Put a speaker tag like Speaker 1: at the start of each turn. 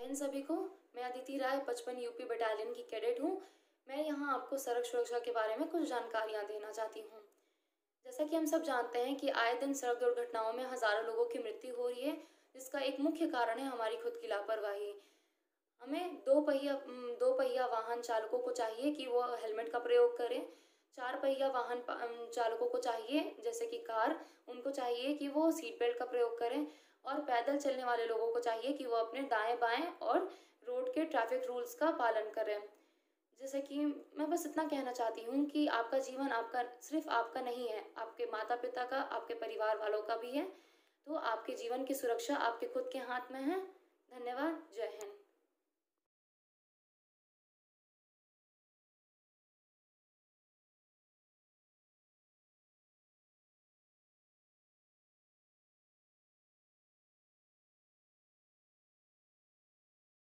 Speaker 1: इन सभी को मैं अदिति राय, पचपन यूपी बटालियन की कैडेट हूँ। मैं यहाँ आपको सड़क सुरक्षा के बारे में कुछ जानकारियाँ देना चाहती हूँ। जैसा कि हम सब जानते हैं कि आए दिन सड़क दुर्घटनाओं में हज़ारों लोगों की मृत्यु हो रही है, जिसका एक मुख्य कारण है हमारी खुद की लापरवाही। हमें दो पहिया दो पहिया वाहन चालकों को चाहिए कि वो हेलमेट का प्रयोग करें। चार पहिया वाहन चालकों को चाहिए, जैसे कि कार, उनको चाहिए कि वो सीट बेल्ट का प्रयोग करें। और पैदल चलने वाले लोगों को चाहिए कि वो अपने दाएँ बाएँ और रोड के ट्रैफ़िक रूल्स का पालन करें। जैसे कि मैं बस इतना कहना चाहती हूँ कि आपका जीवन आपका, सिर्फ़ आपका नहीं है, आपके माता पिता का, आपके परिवार वालों का भी है। तो आपके जीवन की सुरक्षा आपके खुद के हाथ में है। धन्यवाद, जय हिंद।